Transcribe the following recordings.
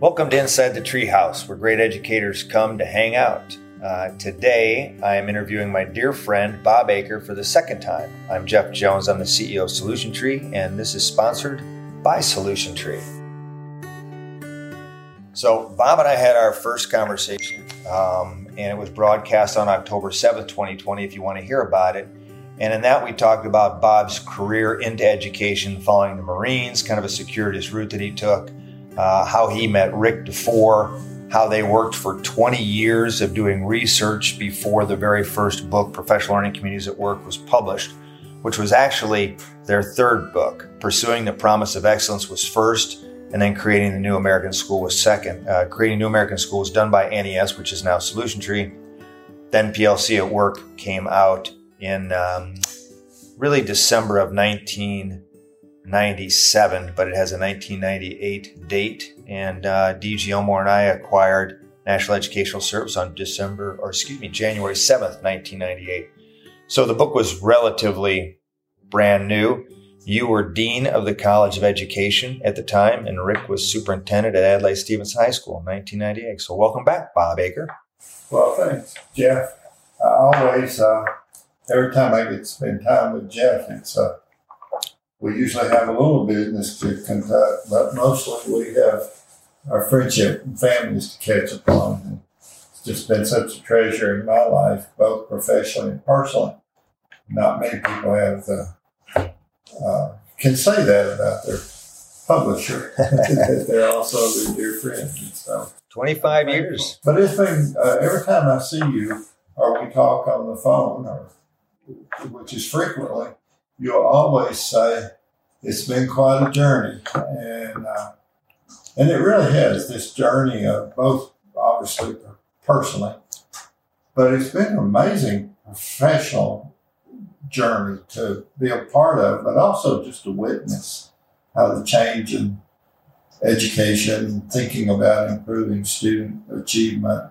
Welcome to Inside the Treehouse, where great educators come to hang out. Uh, today, I am interviewing my dear friend Bob Eaker for the second time. I'm Jeff Jones. I'm the CEO of Solution Tree, and this is sponsored by Solution Tree. So, Bob and I had our first conversation, um, and it was broadcast on October 7th, 2020, if you want to hear about it. And in that, we talked about Bob's career into education following the Marines, kind of a circuitous route that he took uh, how he met Rick DuFour, how they worked for 20 years of doing research before the very first book, Professional Learning Communities at Work, was published, which was actually their third book. Pursuing the Promise of Excellence was first, and then Creating the New American School was second. Uh, Creating New American School was done by NES, which is now Solution Tree. Then PLC at Work came out in um, really December of 19- 97, but it has a 1998 date. And uh, DG Elmore and I acquired National Educational Service on December, or excuse me, January 7th, 1998. So the book was relatively brand new. You were Dean of the College of Education at the time, and Rick was superintendent at Adlai Stevenson High School in 1998. So welcome back, Bob Eaker. Well, thanks, Jeff. I always, uh, every time I get to spend time with Jeff, it's uh, we usually have a little business to conduct, but mostly we have our friendship and families to catch upon. And it's just been such a treasure in my life, both professionally and personally. Not many people have the, uh, can say that about their publisher, that they're also their dear friends and stuff. 25 years. But it's been, uh, every time I see you or we talk on the phone, or which is frequently, you'll always say, it's been quite a journey. And, uh, and it really has this journey of both, obviously, personally, but it's been an amazing professional journey to be a part of, but also just to witness how the change in education, and thinking about improving student achievement,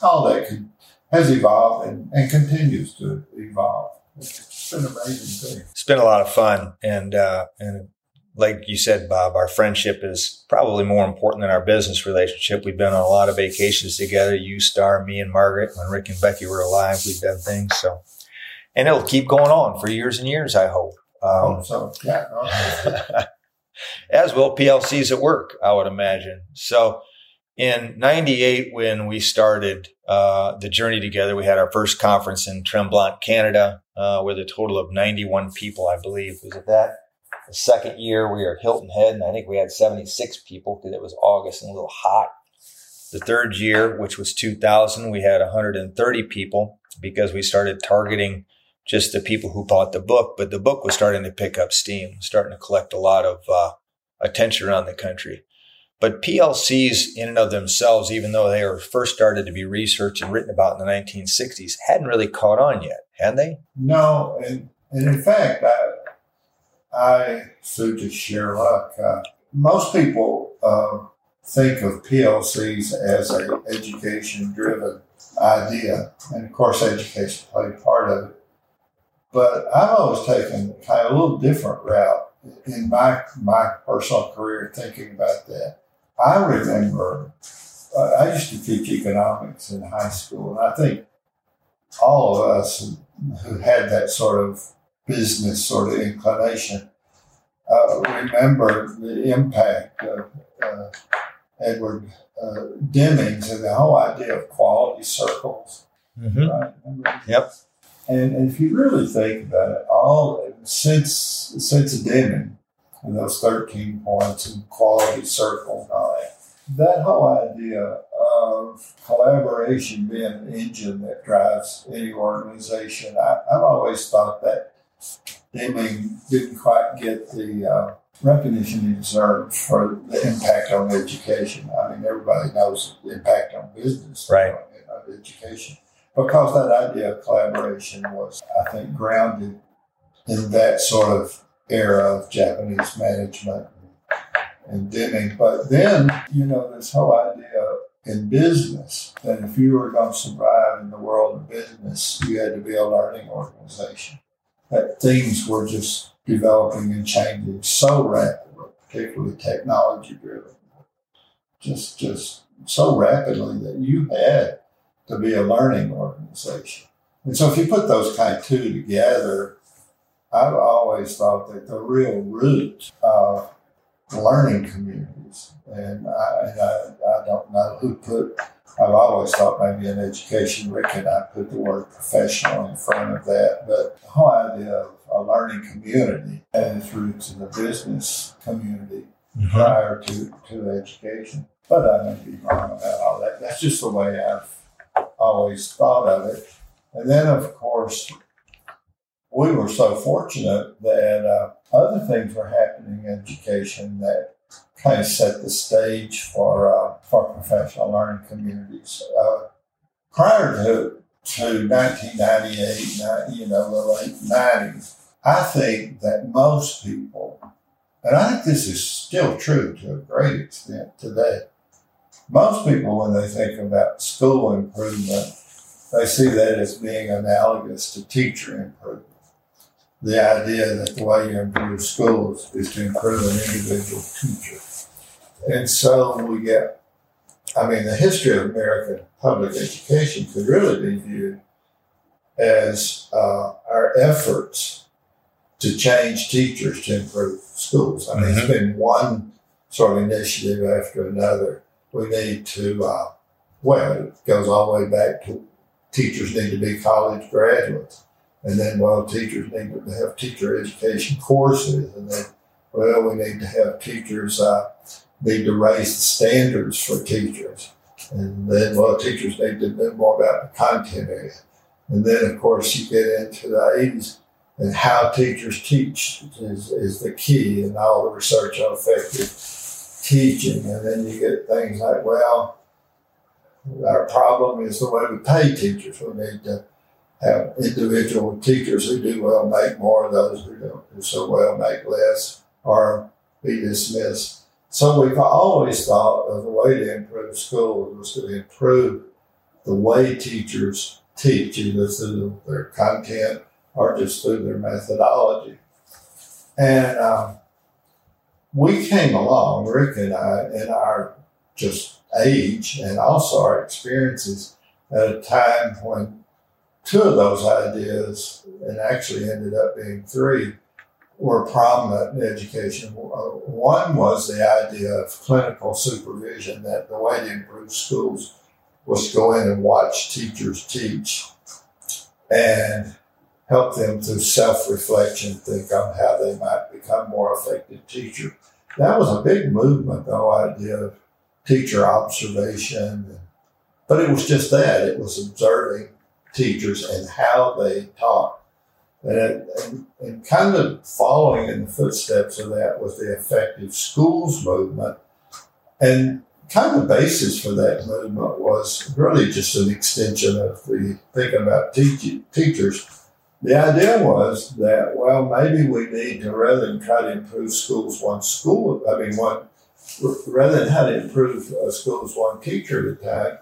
all that can, has evolved and, and continues to evolve. It's been amazing thing. It's been a lot of fun, and uh, and like you said, Bob, our friendship is probably more important than our business relationship. We've been on a lot of vacations together. You, Star, me, and Margaret. When Rick and Becky were alive, we've done things. So, and it'll keep going on for years and years. I hope. Um, so yeah. as will PLCs at work, I would imagine. So in 98 when we started uh, the journey together we had our first conference in tremblant canada uh, with a total of 91 people i believe. Was it that? The second year we were at hilton head and i think we had 76 people because it was august and a little hot. The third year which was 2000 we had 130 people because we started targeting just the people who bought the book but the book was starting to pick up steam starting to collect a lot of uh, attention around the country but PLCs, in and of themselves, even though they were first started to be researched and written about in the 1960s, hadn't really caught on yet, had they? No, and, and in fact, I, I just share luck. Uh, most people uh, think of PLCs as an education-driven idea, and of course, education played part of it. But I've always taken kind of a little different route in my my personal career thinking about that. I remember uh, I used to teach economics in high school, and I think all of us who had that sort of business sort of inclination uh, remember the impact of uh, Edward uh, Demings and the whole idea of quality circles. Mm-hmm. Right? Yep. And, and, if you really think about it, all since since Deming, and those 13 points and quality circle and all that. That whole idea of collaboration being an engine that drives any organization, I, have always thought that Deming didn't quite get the uh, recognition he deserved for the impact on education. I mean, everybody knows the impact on business, right? On education, because that idea of collaboration was, I think, grounded in that sort of era of Japanese management and Deming. But then, you know, this whole idea in business that if you were going to survive in the world of business, you had to be a learning organization. That things were just developing and changing so rapidly, particularly technology driven. just just so rapidly that you had to be a learning organization. And so if you put those kind of two together, I've always thought that the real root of learning communities, and I, and I, I don't know who put, I've always thought maybe in education, Rick and I put the word professional in front of that, but the whole idea of a learning community and its roots in the business community mm-hmm. prior to, to education. But I may be wrong about all that. That's just the way I've always thought of it. And then, of course, we were so fortunate that uh, other things were happening in education that kind of set the stage for uh, for professional learning communities. Uh, prior to to 1998, you know, the late 90s, I think that most people, and I think this is still true to a great extent today, most people, when they think about school improvement, they see that as being analogous to teacher improvement. The idea that the way you improve schools is to improve an individual teacher. And so we get, I mean, the history of American public education could really be viewed as uh, our efforts to change teachers to improve schools. I mean, mm-hmm. it's been one sort of initiative after another. We need to, uh, well, it goes all the way back to teachers need to be college graduates. And then, well, teachers need to have teacher education courses. And then, well, we need to have teachers uh, need to raise the standards for teachers. And then, well, teachers need to know more about the content area. And then, of course, you get into the 80s, and how teachers teach is, is the key in all the research on effective teaching. And then you get things like, well, our problem is the way we pay teachers. We need to have individual teachers who do well make more, those who don't do so well make less, or be dismissed. So we've always thought of the way to improve schools was to improve the way teachers teach, either through their content or just through their methodology. And um, we came along, Rick and I, in our just age and also our experiences at a time when two of those ideas, and actually ended up being three, were prominent in education. One was the idea of clinical supervision, that the way to improve schools was to go in and watch teachers teach and help them through self-reflection, think on how they might become more effective teachers. That was a big movement, whole idea of teacher observation. But it was just that. It was observing teachers and how they taught. And, and, and, kind of following in the footsteps of that was the effective schools movement. And kind of the basis for that movement was really just an extension of the thinking about teaching, teachers. The idea was that, well, maybe we need to, rather than try to improve schools one school, I mean, one rather than how to improve uh, schools one teacher at a time,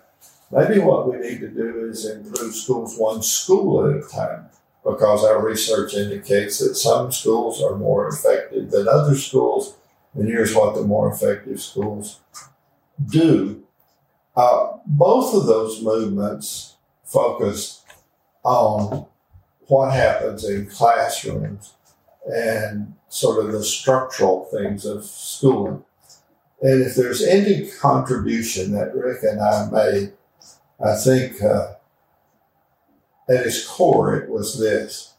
maybe what we need to do is improve schools one school at a time because our research indicates that some schools are more effective than other schools. And here's what the more effective schools do. Uh, both of those movements focus on what happens in classrooms and sort of the structural things of schooling. And if there's any contribution that Rick and I made, I think uh, at its core it was this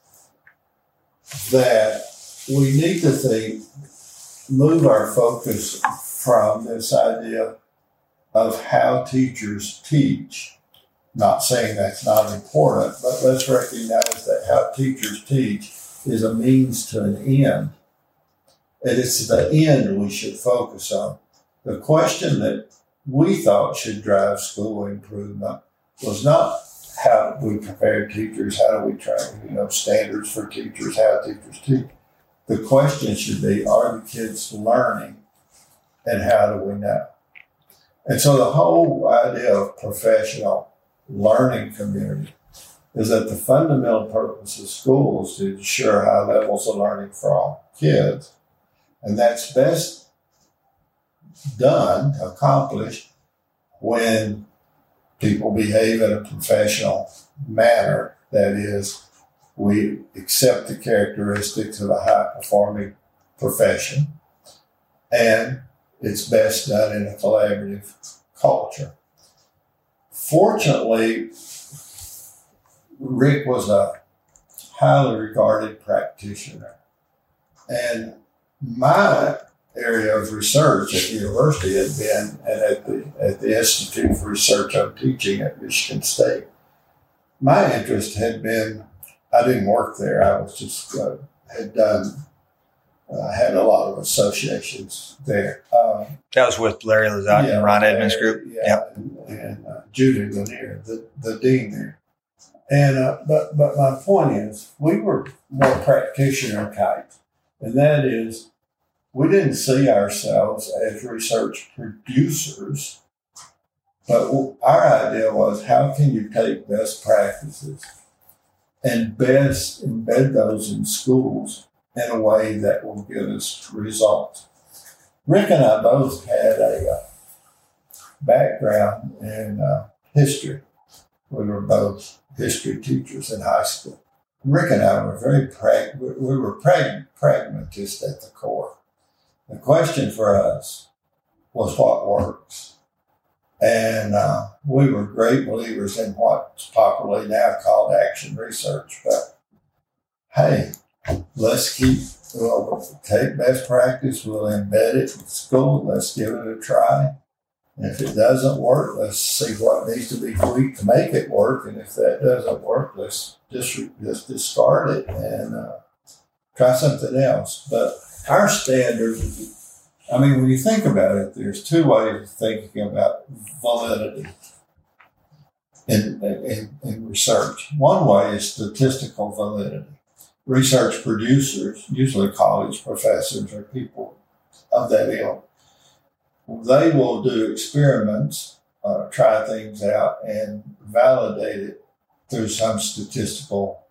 that we need to think, move our focus from this idea of how teachers teach. Not saying that's not important, but let's recognize that how teachers teach is a means to an end. And it's the end we should focus on. The question that we thought should drive school improvement was not how we prepare teachers, how do we train, you know, standards for teachers, how teachers teach. The question should be, are the kids learning and how do we know? And so the whole idea of professional learning community is that the fundamental purpose of schools is to ensure high levels of learning for all kids. And that's best done, accomplished when people behave in a professional manner. That is, we accept the characteristics of a high performing profession and it's best done in a collaborative culture. Fortunately, Rick was a highly regarded practitioner. And my area of research at the university had been and at the at the Institute for Research on Teaching at Michigan State. My interest had been I didn't work there. I was just uh, had done uh, had a lot of associations there. Um, that was with Larry Lezotte yeah, and Ron Edmonds Group. Yeah, yep. and, and uh, Judy Lanier, the, the dean there. And uh, but but my point is, we were more practitioner type, and that is, we didn't see ourselves as research producers, but our idea was, how can you take best practices and best embed those in schools in a way that will give us results. Rick and I both had a uh, background in uh, history. We were both history teachers in high school. Rick and I were very prag- we were prag- pragmatists at the core. The question for us was what works. And uh, we were great believers in what's popularly now called action research. But hey, let's keep, well, take best practice, we'll embed it in school, let's give it a try. And if it doesn't work, let's see what needs to be tweaked to make it work. And if that doesn't work, let's just, just discard it and uh, try something else. But our standards, I mean, when you think about it, there's two ways of thinking about validity in, in, in research. One way is statistical validity research producers, usually college professors or people of that ilk, they will do experiments, uh, try things out, and validate it through some statistical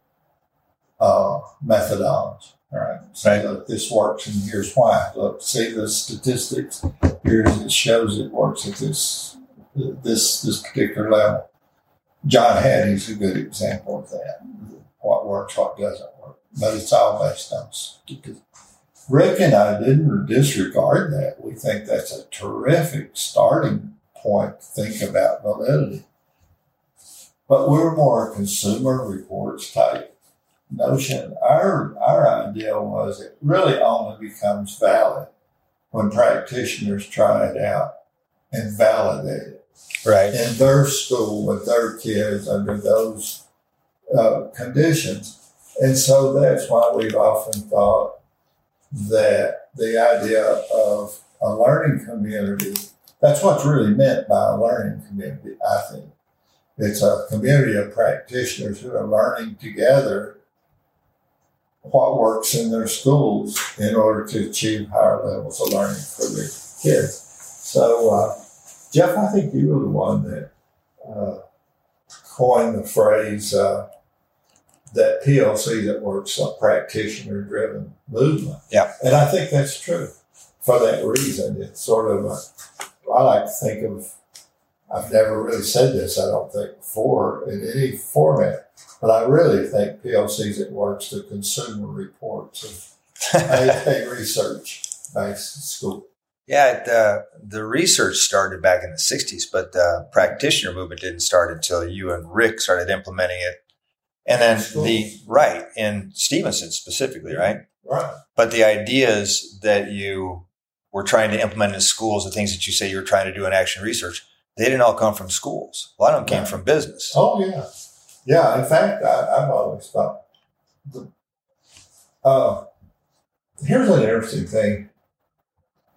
uh, methodology. All right. Say, look, this works, and here's why. Look, see the statistics. Here it shows it works at this this this particular level. John Hattie's a good example of that. What works, what doesn't work. but it's all based on stupid. Rick and I didn't disregard that. We think that's a terrific starting point to think about validity. But we're more consumer reports type notion. Our our idea was it really only becomes valid when practitioners try it out and validate it. Right. In their school with their kids under those uh, conditions. And so that's why we've often thought that the idea of a learning community, that's what's really meant by a learning community, I think. It's a community of practitioners who are learning together what works in their schools in order to achieve higher levels of learning for their kids. So, uh, Jeff, I think you were the one that uh, coined the phrase uh, that PLC that works a practitioner driven movement. Yeah. And I think that's true for that reason. It's sort of, a, I like to think of, I've never really said this, I don't think, before in any format, but I really think PLCs it works the consumer reports of a, research based school. Yeah, the, uh, the research started back in the 60s, but the practitioner movement didn't start until you and Rick started implementing it and then the right in Stevenson specifically, right? Right. But the ideas that you were trying to implement in schools, the things that you say you were trying to do in action research, they didn't all come from schools. A lot of them came from business. Oh yeah, yeah. In fact, I, have always thought. The, uh, here's an interesting thing.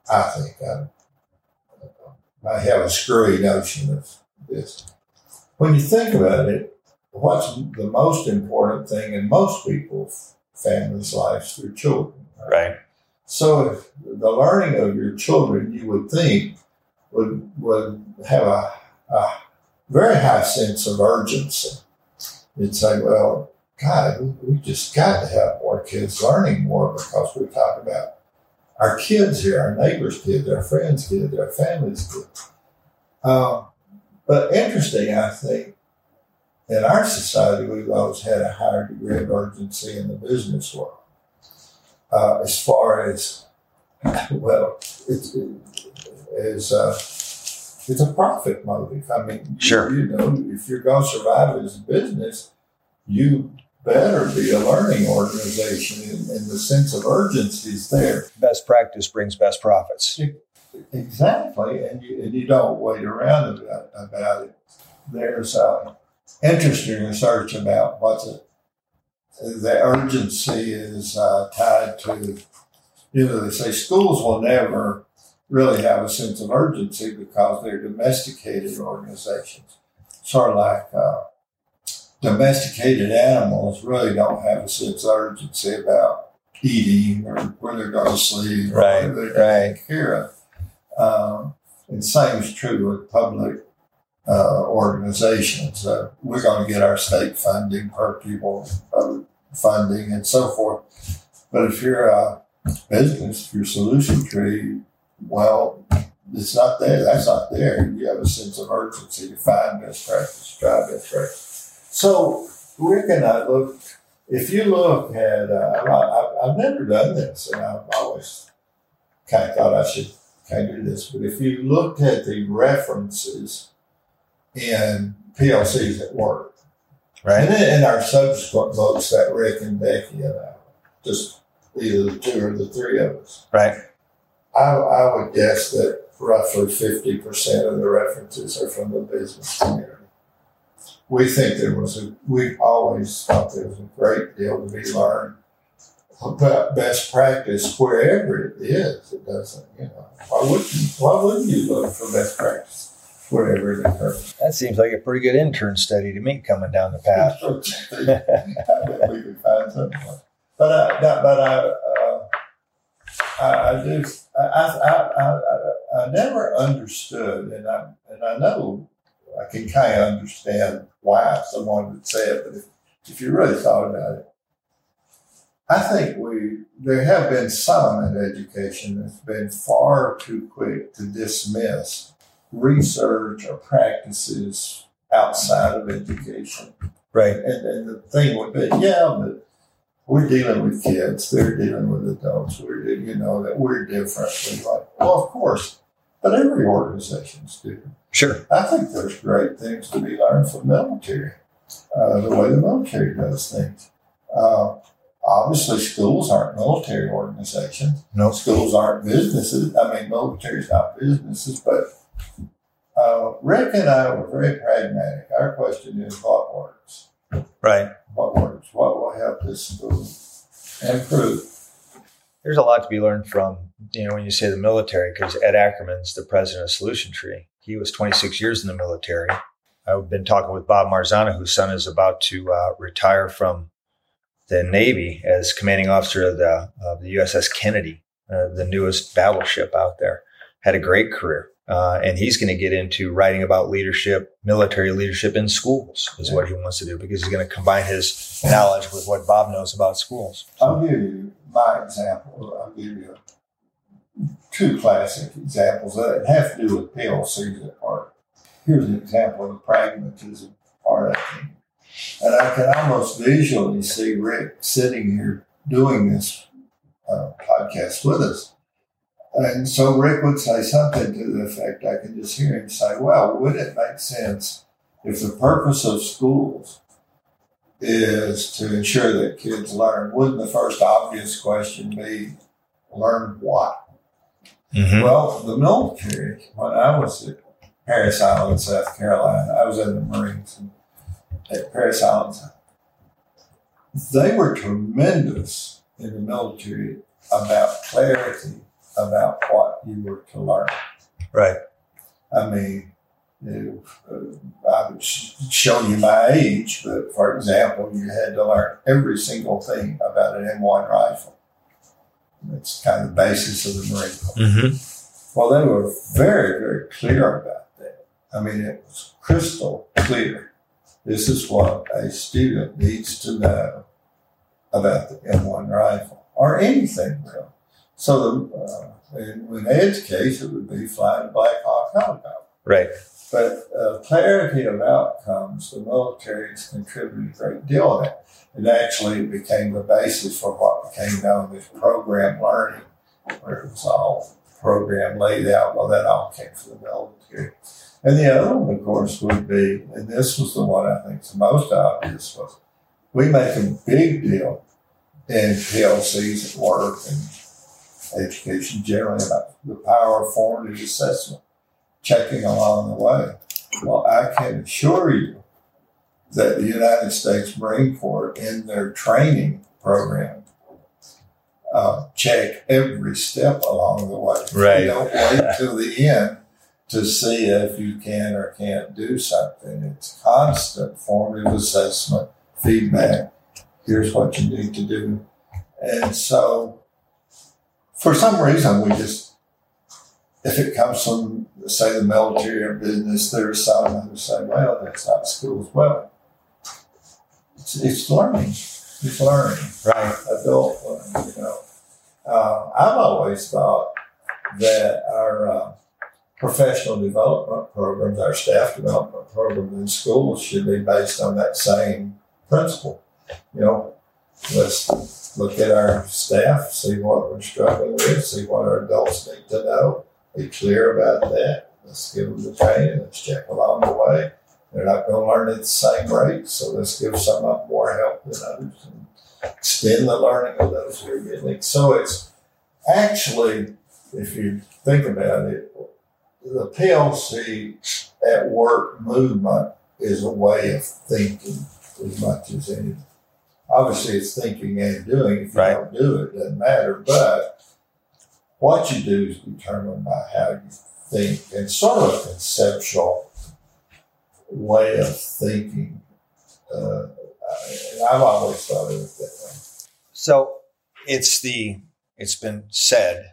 I think I, I have a screwy notion of this. When you think about it, what's the most important thing in most people's families' lives? Their children. Right? right. So if the learning of your children, you would think, would would have a, a very high sense of urgency. You'd say, well, God, we just got to have more kids learning more because we talk about our kids here, our neighbors' kids, our friends' kids, our families' kids. Um, but interesting, I think, in our society, we've always had a higher degree of urgency in the business world. Uh, as far as, well, it's, it's, uh, it's a profit motive. I mean, Sure. you know, if you're going to survive as a business, you better be a learning organization and, and the sense of urgency is there. Best practice brings best profits. Exactly, and you, and you don't wait around about, about it. There's uh, interesting research about what's it. The urgency is uh, tied to, you know, they say schools will never really have a sense of urgency because they're domesticated organizations. Sort of like uh, domesticated animals really don't have a sense of urgency about eating or where they're going to sleep or Right, where they're right. care of. Um, and same is true with public uh, organizations. Uh, we're going to get our state funding, per pupil uh, funding, and so forth. But if you're a business, if you're Solution Tree, well, it's not there. That's not there. You have a sense of urgency to find best practice, try best practice. So Rick and I look. If you look at, uh, I, I've never done this, and I've always kind of thought I should kind of do this. But if you looked at the references in PLCs at work, Right. and then in our subsequent books that Rick and Becky and I, just either the two or the three of us, Right. I, I would guess that roughly 50% of the references are from the business community. We think there was a, we always thought there was a great deal to be learned about best practice wherever it is. It doesn't, you know, why wouldn't, why wouldn't you look for best practice wherever it occurs? That seems like a pretty good intern study to me coming down the path. I bet we could find something. But I, but I, uh, I, I do. I, I, I, I, never understood, and I and I know I can kind of understand why someone would say it. But if, if you really thought about it, I think we there have been some in education that's been far too quick to dismiss research or practices outside of education. Right. And, and the thing would be, yeah, but we're dealing with kids. They're dealing with adults. We're, you know, that we're different. We're like, well, of course, but every organization's different. Sure. I think there's great things to be learned from military, uh, the way the military does things. Uh, obviously, schools aren't military organizations. No. Schools aren't businesses. I mean, military's not businesses, but uh, Rick and I were very pragmatic. Our question is what works? Right. What works? What will help this school improve? There's a lot to be learned from, you know, when you say the military, because Ed Ackerman's the president of Solution Tree. He was 26 years in the military. I've been talking with Bob Marzano, whose son is about to uh, retire from the Navy as commanding officer of the, of the USS Kennedy, uh, the newest battleship out there. Had a great career. Uh, and he's going to get into writing about leadership, military leadership in schools, is what he wants to do because he's going to combine his knowledge with what Bob knows about schools. I'll give you my example. I'll give you two classic examples that have to do with PLCs at work. Here's an example of the pragmatism part of it. And I can almost visually see Rick sitting here doing this uh, podcast with us. And so Rick would say something to the effect, I can just hear him say, well, would it make sense if the purpose of schools is to ensure that kids learn, wouldn't the first obvious question be learn what? Mm-hmm. Well, the military, when I was at Parris Island, South Carolina, I was in the Marines and at Parris Island. They were tremendous in the military about clarity about what you were to learn. Right. I mean, you know, uh, I would show you my age, but for example, you had to learn every single thing about an M1 rifle. That's kind of the basis of the Marine Corps. Mm-hmm. Well, they were very, very clear about that. I mean, it was crystal clear. This is what a student needs to know about the M1 rifle or anything really. So the, uh, in, in Ed's case, it would be flying a Black Hawk helicopter. Right. But uh, clarity of outcomes, the military has contributed a great deal of that. And actually, it became the basis for what became known as program learning, where it was all program laid out. Well, that all came from the military. And the other one, of course, would be, and this was the one I think is the most obvious, was we make a big deal in PLCs at work and education generally about the power of formative assessment, checking along the way. Well, I can assure you that the United States Marine Corps, in their training program, uh, check every step along the way. Right. You don't wait till the end to see if you can or can't do something. It's constant formative assessment, feedback. Here's what you need to do. And so, for some reason, we just, if it comes from, say, the military or business, there's some who say, well, that's not school as well. It's, it's learning. It's learning. Right. Adult learning, you know. Uh, I've always thought that our uh, professional development programs, our staff development programs in schools should be based on that same principle. You know, let's look at our staff, see what we're struggling with, see what our adults need to know, be clear about that. Let's give them the training, let's check along the way. They're not going to learn at the same rate, so let's give some up more help than others and extend the learning of those who are getting So it's actually, if you think about it, the PLC at work movement is a way of thinking as much as anything. Obviously, it's thinking and doing. If you Right. don't do it, it doesn't matter. But what you do is determined by how you think and sort of a conceptual way of thinking. Uh, and I've always thought of it that way. So it's the it's been said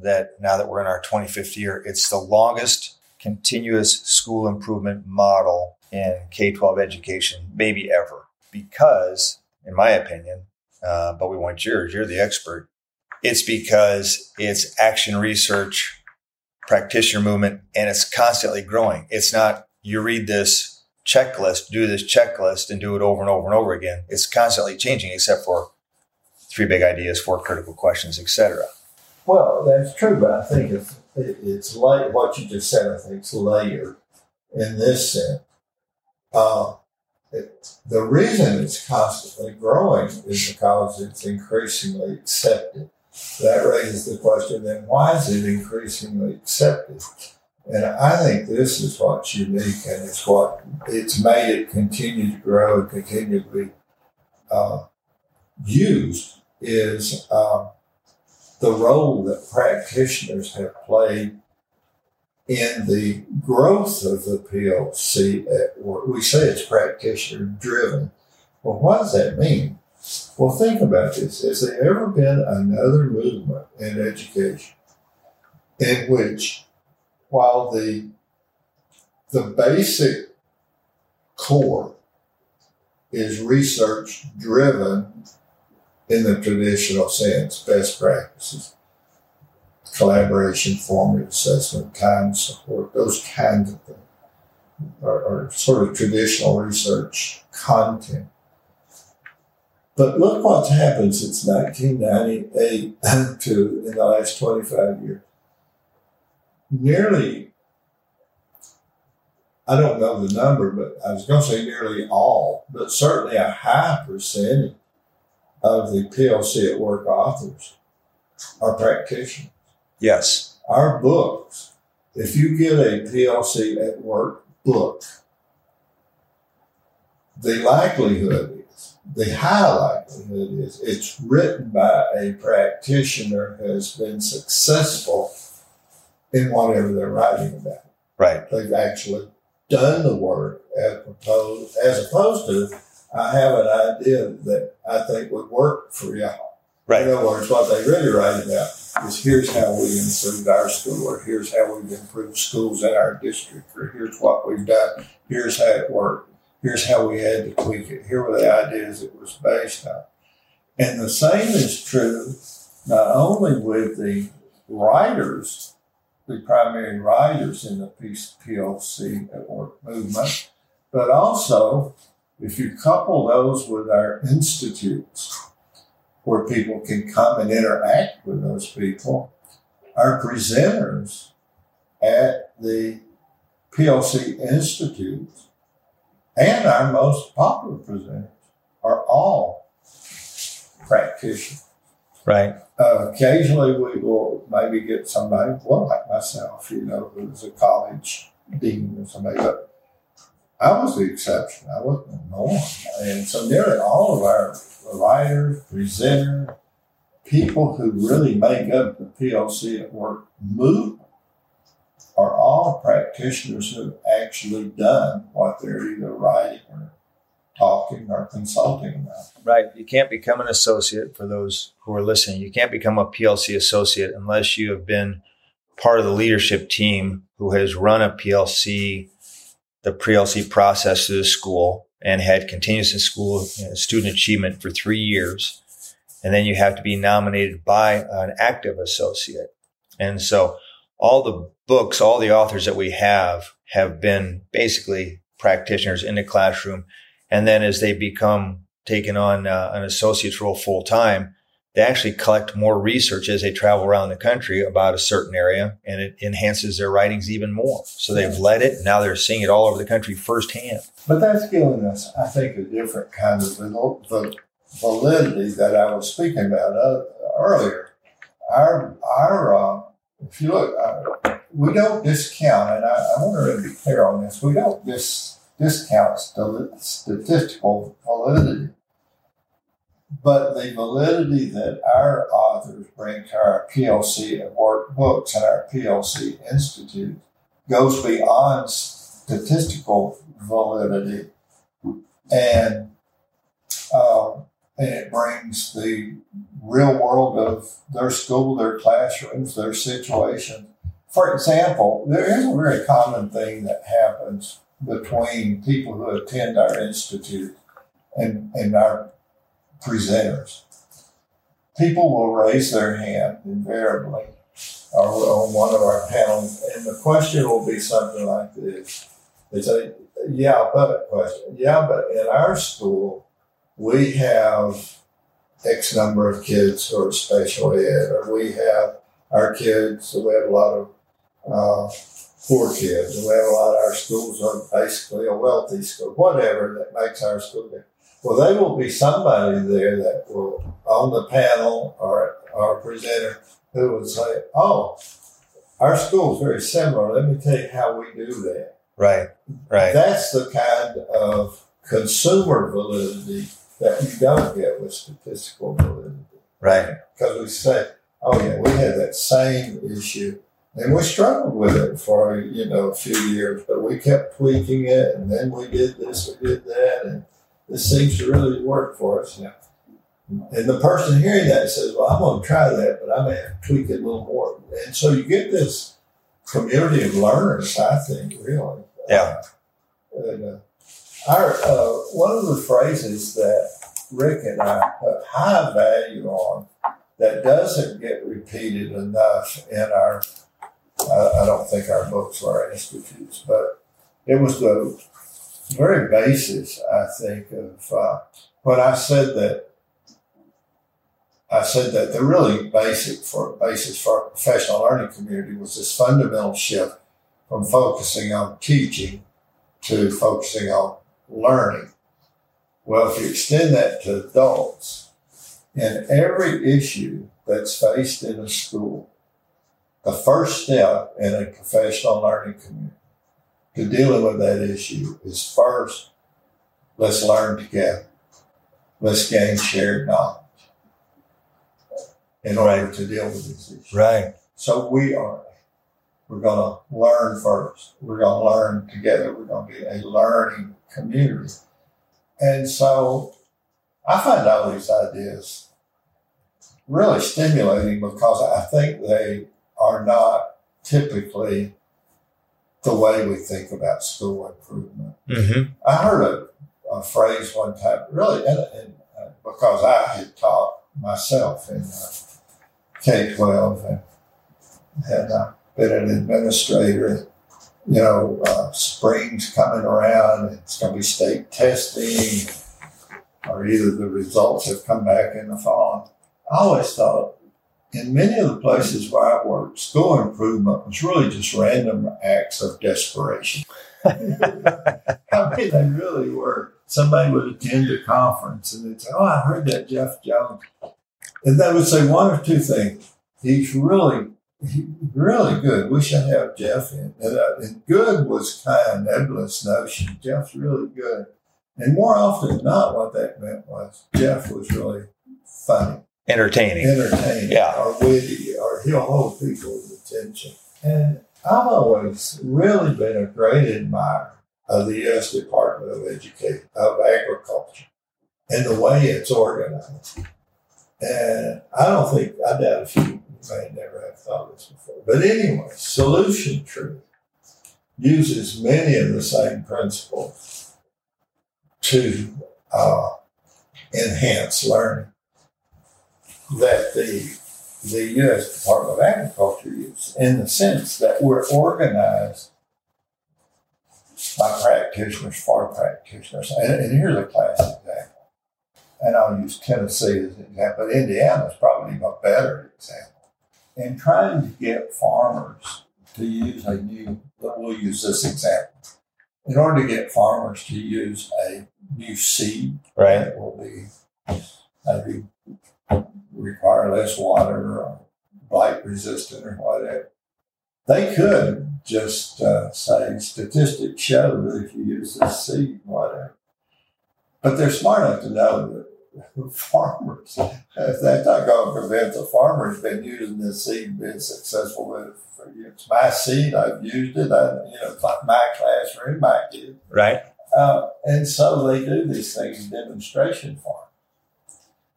that now that we're in our 25th year, it's the longest continuous school improvement model in K 12 education, maybe ever. Because, in my opinion, uh, but we want yours, you're the expert, it's because it's action research, practitioner movement, and it's constantly growing. It's not you read this checklist, do this checklist, and do it over and over and over again. It's constantly changing, except for three big ideas, four critical questions, etc. Well, that's true, but I think it's, it's like what you just said. I think it's layered in this sense. Uh, it, the reason it's constantly growing is because it's increasingly accepted. That raises the question: Then why is it increasingly accepted? And I think this is what's unique, and it's what it's made it continue to grow and continue to be uh, used. Is uh, the role that practitioners have played in the growth of the PLC at work. We say it's practitioner driven. Well, what does that mean? Well, think about this. Has there ever been another movement in education in which, while the the basic core is research driven in the traditional sense, best practices, collaboration, formative assessment, time support, those kinds of things are, are sort of traditional research content. But look what's happened since 1998 to in the last 25 years. Nearly, I don't know the number, but I was going to say nearly all, but certainly a high percentage of the PLC at work authors are practitioners. Yes. Our books, if you get a PLC at work book, the likelihood is, the high likelihood is, it's written by a practitioner who has been successful in whatever they're writing about. Right. They've actually done the work as opposed, as opposed to, I have an idea that I think would work for y'all. Right. In other words, what they really write about is here's how we improved our school, or here's how we've improved schools in our district, or here's what we've done, here's how it worked, here's how we had to tweak it, here were the ideas it was based on. And the same is true not only with the writers, the primary writers in the PLC at work movement, but also if you couple those with our institutes where people can come and interact with those people, our presenters at the PLC Institute and our most popular presenters are all practitioners. Right. Uh, occasionally, we will maybe get somebody, well, like myself, you know, who's a college dean or somebody, but I was the exception. I wasn't the norm. And so nearly all of our writers, presenters, people who really make up the PLC at work movement are all practitioners who have actually done what they're either writing or talking or consulting about. Right. You can't become an associate for those who are listening. You can't become a PLC associate unless you have been part of the leadership team who has run a PLC, the PLC process through the school and had continuous in school student achievement for three years. And then you have to be nominated by an active associate. And so all the books, all the authors that we have have been basically practitioners in the classroom. And then as they become taken on uh, an associate's role full time, they actually collect more research as they travel around the country about a certain area and it enhances their writings even more. So they've led it. Now they're seeing it all over the country firsthand. But that's giving us, I think, a different kind of the validity that I was speaking about uh, earlier. Our, our, uh, if you look, uh, we don't discount, and I, I want to be clear on this, we don't dis, discount st- statistical validity. But the validity that our authors bring to our PLC at work books and our PLC Institute goes beyond statistical validity and um, and it brings the real world of their school, their classrooms, their situation. For example, there is a very common thing that happens between people who attend our institute and, and our presenters. People will raise their hand invariably or on one of our panels, and the question will be something like this. It's a yeah, but question. Yeah, but in our school, we have X number of kids who are special ed, or we have our kids, we have a lot of uh, poor kids, we have a lot of our schools are basically a wealthy school, whatever that makes our school good. Well, there will be somebody there that will, on the panel or our presenter, who would say, Oh, our school is very similar. Let me tell you how we do that. Right, right. That's the kind of consumer validity that you don't get with statistical validity. Right. Because we say, oh yeah, we had that same issue and we struggled with it for, you know, a few years, but we kept tweaking it and then we did this, we did that, and this seems to really work for us. Yeah. And the person hearing that says, well, I'm going to try that, but I may have to tweak it a little more. And so you get this community of learners, I think, really. Yeah. Uh, and, uh, our uh, one of the phrases that Rick and I put high value on that doesn't get repeated enough in our I, I don't think our books are institutes, but it was the very basis, I think, of uh, when I said that. I said that the really basic for basis for our professional learning community was this fundamental shift from focusing on teaching to focusing on learning. Well, if you extend that to adults, in every issue that's faced in a school, the first step in a professional learning community to dealing with that issue is first, let's learn together. Let's gain shared knowledge in order right. to deal with these issues. Right. So we are we're going to learn first. We're going to learn together. We're going to be a learning community. And so I find all these ideas really stimulating because I think they are not typically the way we think about school improvement. Mm-hmm. I heard a, a, phrase one time, really, and, and, uh, because I had taught myself in uh, K 12 and had uh, been an administrator. You know, uh, spring's coming around, it's going to be state testing, or either the results have come back in the fall. I always thought in many of the places where I worked, school improvement was really just random acts of desperation. I mean, they really were. Somebody would attend a conference and they'd say, Oh, I heard that Jeff Jones. And they would say one or two things. He's really, he, really good. We should have Jeff in. And, uh, and good was kind of nebulous notion. Jeff's really good. And more often than not, what that meant was Jeff was really funny entertaining, entertaining, Yeah. or witty, or he'll hold people's attention. And I've always really been a great admirer of the U.S. Department of Education of Agriculture and the way it's organized. And I don't think I doubt if you may never have thought of this before. But anyway, Solution Tree uses many of the same principles to uh, enhance learning that the the U.S. Department of Agriculture uses, in the sense that we're organized by practitioners for practitioners. And, and here's a classic example. And I'll use Tennessee as an example. But Indiana is probably a better example. In trying to get farmers to use a new, we'll use this example. In order to get farmers to use a new seed right? that will be maybe require less water or blight resistant or whatever. They could just uh, say statistics show that if you use this seed, whatever. But they're smart enough to know that farmers, if they're not going to convince a farmer has been using this seed and been successful with. For years. It's my seed, I've used it, I, you know, it's like my classroom, my kids. Right. Uh, and so they do these things in demonstration farms.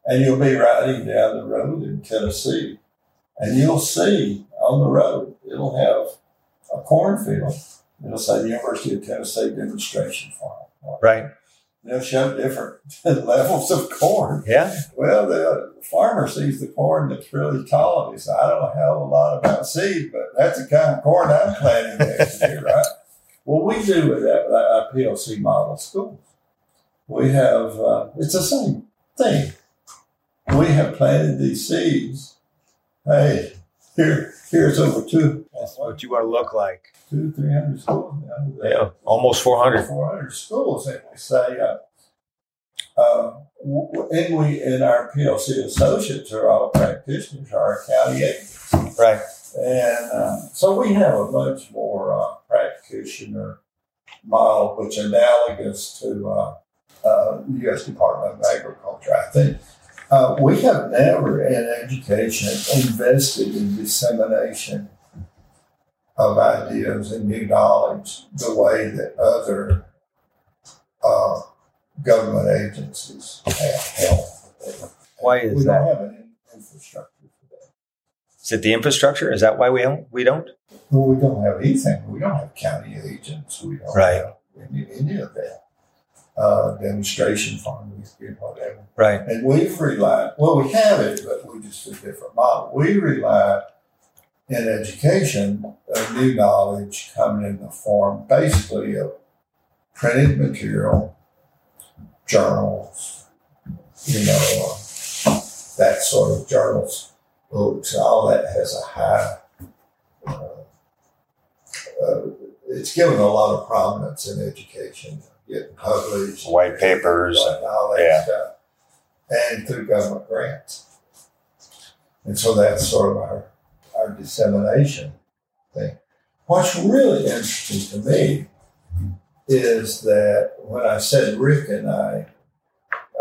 And you'll be riding down the road in Tennessee, and you'll see on the road, it'll have a cornfield. It'll say the University of Tennessee demonstration farm. Right. They'll show different levels of corn. Yeah. Well, the farmer sees the corn that's really tall, and he says, I don't know a a lot about seed, but that's the kind of corn I'm planting next year, right? Well, we do with that, our PLC model schools. We have, uh, it's the same thing. We have planted these seeds. Hey, here, here's over two, That's what you want to look like. two, three hundred schools now. Yeah. Almost 400. 400 schools, and we say, uh, uh, and we, and our PLC associates are all practitioners, are our county agents. Right. And uh, so we have a much more uh, practitioner model, which analogous to uh, uh, the U.S. Department of Agriculture. I think uh, we have never in education invested in dissemination of ideas and new knowledge the way that other uh, government agencies have helped. Why is we that? don't have an infrastructure for that. Is it the infrastructure? Is that why we don't? We don't? Well, we don't have anything. We don't have county agents. We don't Right. have any, any of that. Uh, demonstration you know, whatever. Right. And we've relied, well, we have it, but we just a different model. We rely in education of new knowledge coming in the form basically of printed material, journals, you know, uh, that sort of journals, books, all that has a high, uh, uh, it's given a lot of prominence in education, getting published. White papers and all that yeah. stuff. And through government grants. And so that's sort of our, our dissemination thing. What's really interesting to me is that when I said Rick and I,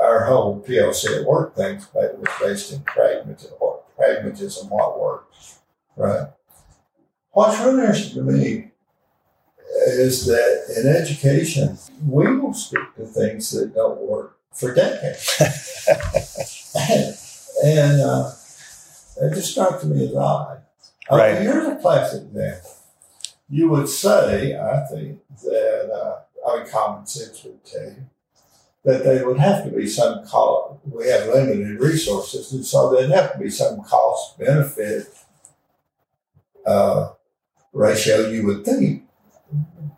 our whole PLC at work thing was based in pragmatism, pragmatism, what works, right? What's really interesting to me is that in education, we will stick to things that don't work for decades. and and uh, it just struck me as odd. Right. here's a classic example. You would say, I think, that, uh, I mean, common sense would tell you that there would have to be some cost. We have limited resources, and so there'd have to be some cost benefit uh, ratio, you would think,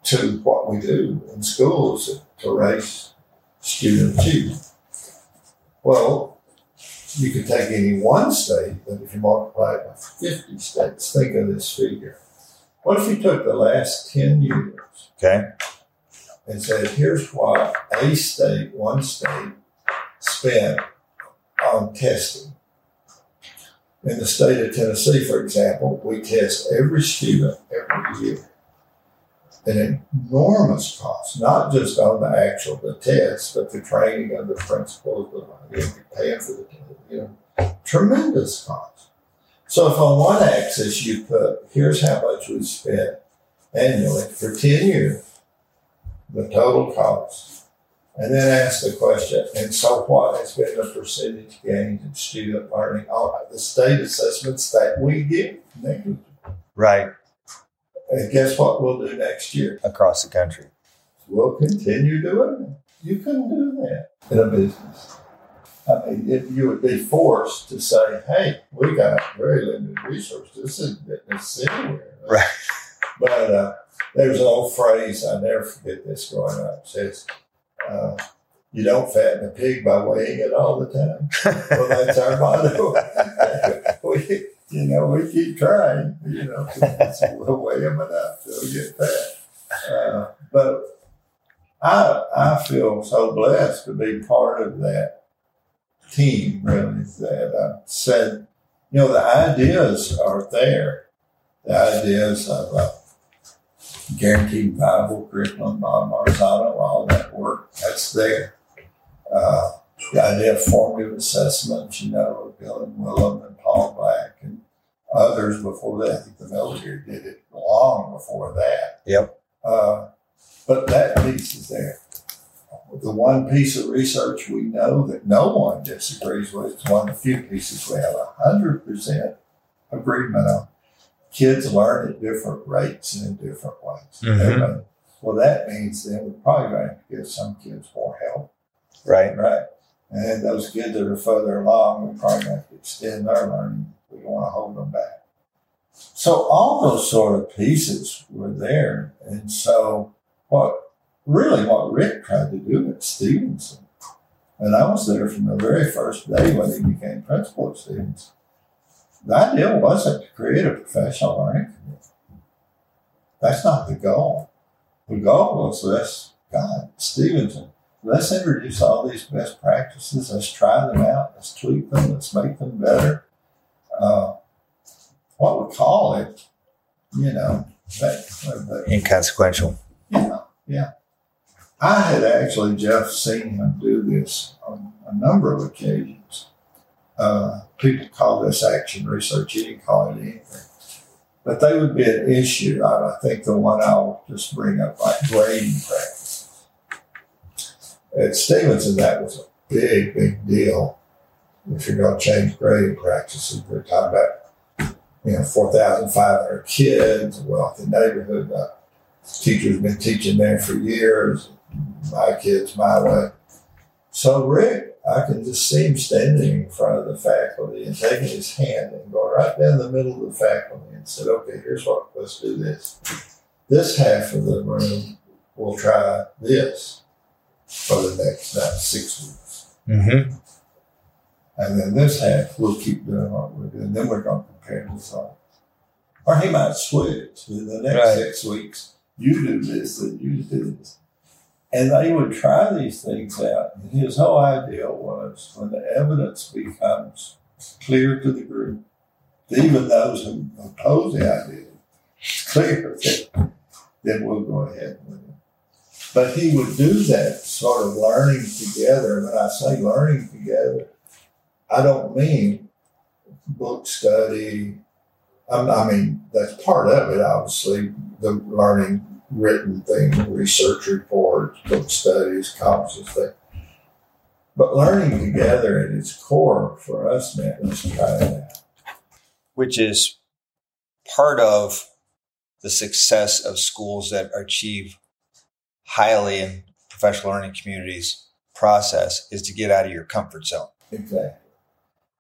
to what we do in schools to raise student achievement. Well, you could take any one state, but if you multiply it by 50 states, think of this figure. What if you took the last 10 years Okay. and said, here's what a state, one state, spent on testing? In the state of Tennessee, for example, we test every student every year. An enormous cost, not just on the actual the test, but the training of the principals, the you paying for the you know, tremendous cost. So if on one axis you put, here's how much we spent annually for 10 years, the total cost, and then ask the question, and so what has been the percentage gain in student learning on the state assessments that we give? Right. And guess what we'll do next year? Across the country. We'll continue doing it. You couldn't do that in a business. I mean, if you would be forced to say, hey, we got very limited resources. This isn't getting us anywhere. Right. But uh, there's an old phrase, I never forget this growing up. It says, uh, you don't fatten a pig by weighing it all the time. well, that's our motto. we, you know, we keep trying, you know, we'll weigh them enough we get fat. Uh, but I, I feel so blessed to be part of that team, really, that I said, you know, the ideas are there. The ideas of a guaranteed viable curriculum by Marzano, all that work, that's there. Uh, the idea of formative assessments, you know, Dylan Wiliam and Paul Black others before that. I think the military did it long before that. Yep. Uh, but that piece is there. The one piece of research we know that no one disagrees with is one of the few pieces we have a hundred percent agreement on. Kids learn at different rates and in different ways. Mhm. Well, that means then we're probably going to give some kids more help Right. Right. And those kids that are further along, we're probably going to extend their learning. We want to hold them back. So all those sort of pieces were there. And so what really what Rick tried to do at Stevenson, and I was there from the very first day when he became principal at Stevenson. The idea wasn't to create a professional learning community. That's not the goal. The goal was let's God, Stevenson, let's introduce all these best practices. Let's try them out. Let's tweak them. Let's make them better. Uh, what we call it, you know, that, that, Inconsequential. yeah, yeah. I had actually, Jeff, seen him do this on a number of occasions. Uh, people call this action research. He didn't call it anything. But they would be an issue. I, I think the one I'll just bring up, like grading practices. At Stevenson, that was a big, big deal. If you're going to change grading practices, we're talking about, you know, 4,500 kids, wealthy neighborhood. Uh, teachers been teaching there for years. My kids, my way. So Rick, I can just see him standing in front of the faculty and taking his hand and going right down the middle of the faculty and said, okay, here's what, let's do this. This half of the room will try this for the next uh, six weeks. Mm-hmm. And then this half, we'll keep doing what we're doing. Then we're going to compare results. Or he might switch in the next Right. six weeks. You do this and you do this. And they would try these things out. And his whole idea was when the evidence becomes clear to the group, even those who oppose the idea, it's clear that then we'll go ahead with it. But he would do that sort of learning together. And when I say learning together, I don't mean book study. I mean, that's part of it, obviously, the learning written thing, research reports, book studies, conferences, thing. But learning together at its core for us meant let's try out. Which is part of the success of schools that achieve highly in professional learning communities process is to get out of your comfort zone. Exactly.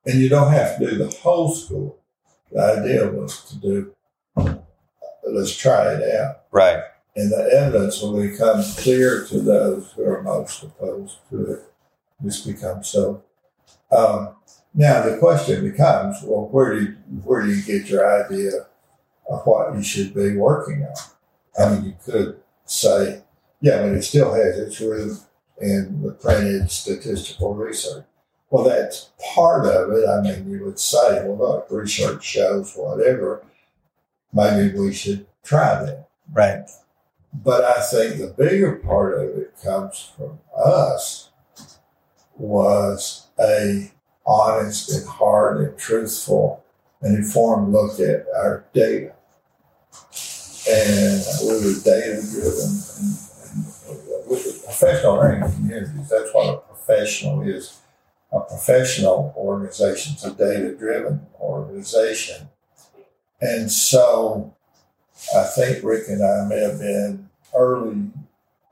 And you don't have to do the whole school. The idea was to do, let's try it out. Right. And the evidence will become clear to those who are most opposed to it. This becomes so. Um, now the question becomes, well, where do you, where do you get your idea of what you should be working on? I mean, you could say, yeah, but it still has its root in the printed statistical research. Well, that's part of it. I mean, you would say, well, look, research shows whatever. Maybe we should try that. Right. But I think the bigger part of it comes from us was a honest and hard and truthful and informed look at our data. And we were data driven and, and professional learning communities. That's what a professional is. A professional organization is a data driven organization. And so I think Rick and I may have been early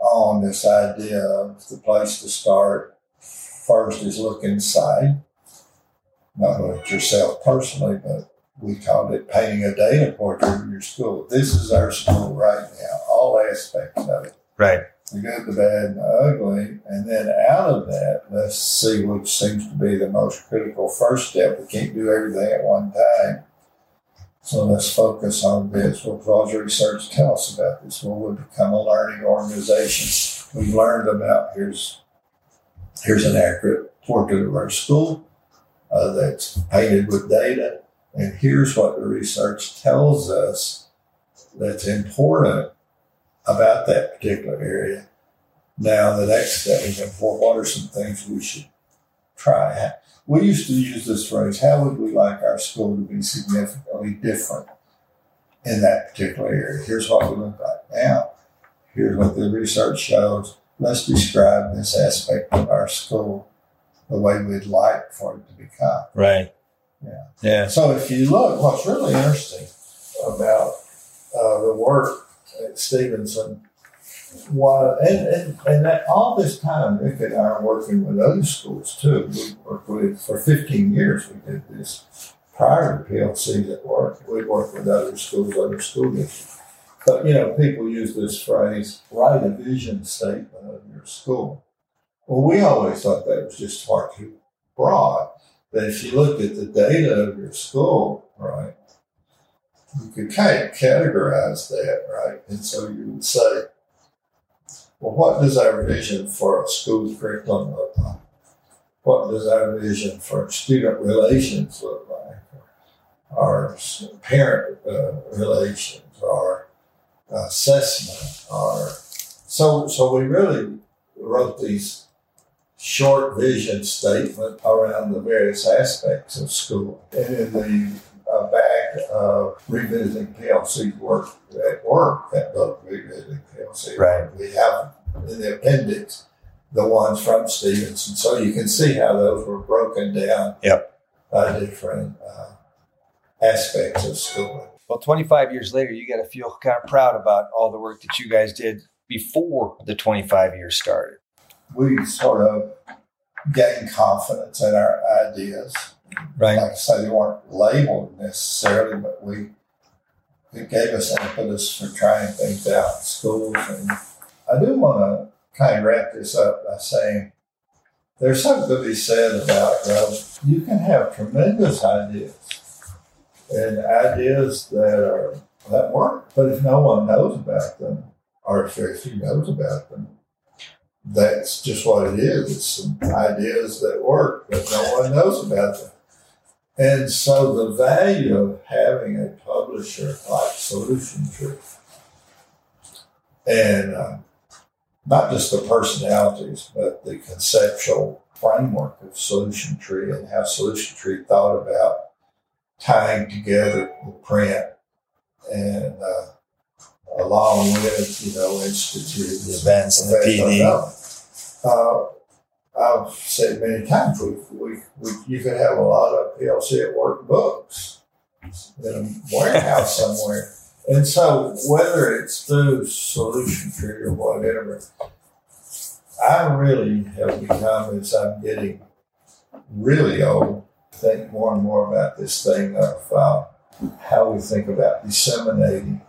on this idea of the place to start first is look inside. Not at yourself personally, but we called it painting a data portrait of your school. This is our school right now, all aspects of it. Right. The good, the bad, and the ugly. And then out of that, let's see which seems to be the most critical first step. We can't do everything at one time. So let's focus on this. What does research tell us about this? Well, we become a learning organization. We've learned about here's here's an accurate portrait of our school uh, that's painted with data, and here's what the research tells us that's important about that particular area. Now, the next step is what are some things we should try? We used to use this phrase, how would we like our school to be significantly different in that particular area? Here's what we look like now. Here's what the research shows. Let's describe this aspect of our school the way we'd like for it to become. Right. Yeah. Yeah. So if you look, what's really interesting about uh, the work at Stevenson was, and, and, and that all this time, Rick and I are working with other schools too. We worked with, for 15 years, we did this. Prior to PLCs at work, we worked with other schools, other school districts. But, you know, people use this phrase, write a vision statement of your school. Well, we always thought that was just far too broad. That if you looked at the data of your school, right, you could kind of categorize that, right? And so you would say, well, what does our vision for a school curriculum look like? What does our vision for student relations look like? Our parent uh, relations, our assessment, our so so we really wrote these short vision statement around the various aspects of school. And in the uh, back of Revisiting PLC work at work, that book, Revisiting PLC, Right. we have in the appendix the ones from Stevenson. So you can see how those were broken down Yep. by different uh, aspects of schooling. Well, 25 years later, you got to feel kind of proud about all the work that you guys did before the 25 years started. We sort of gained confidence in our ideas. Right. like I say, they weren't labeled necessarily, but we it gave us impetus for trying things out in schools. And I do want to kind of wrap this up by saying there's something to be said about growth. You can have tremendous ideas and ideas that are that work, but if no one knows about them, or if very few knows about them, that's just what it is. It's some ideas that work, but no one knows about them. And so the value of having a publisher like Solution Tree and uh, not just the personalities, but the conceptual framework of Solution Tree and how Solution Tree thought about tying together the print and uh, along with, you know, institutes, The events and the PD. Uh, I've said many times, we, we, we, you could have a lot of PLC at work books in a warehouse somewhere. And so, whether it's through Solution Tree or whatever, I really have become, as I'm getting really old, think more and more about this thing of uh, how we think about disseminating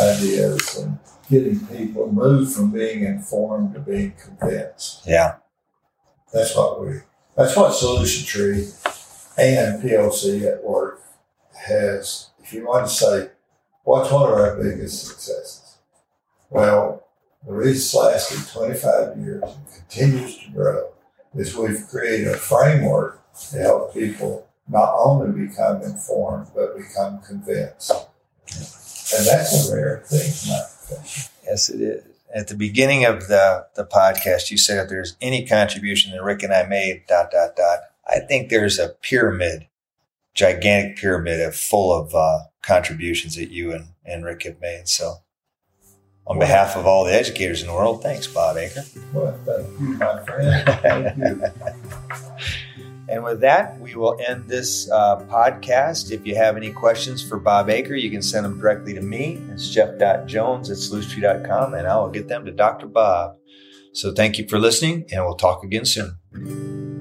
ideas and getting people moved from being informed to being convinced. Yeah. That's what we, that's what Solution Tree and PLC at work has, if you want to say, what's one of our biggest successes? Well, the reason it's lasted 25 years and continues to grow is we've created a framework to help people not only become informed, but become convinced. And that's a rare thing in my profession. Yes, it is. At the beginning of the, the podcast, you said if there's any contribution that Rick and I made, dot, dot, dot, I think there's a pyramid, gigantic pyramid of full of uh, contributions that you and, and Rick have made. So on behalf of all the educators in the world, thanks, Bob Eaker. Well, thank you, my friend. Thank you. And with that, we will end this uh, podcast. If you have any questions for Bob Eaker, you can send them directly to me. It's jeff.jones at solutiontree.com, and I will get them to Dr. Bob. So thank you for listening, and we'll talk again soon.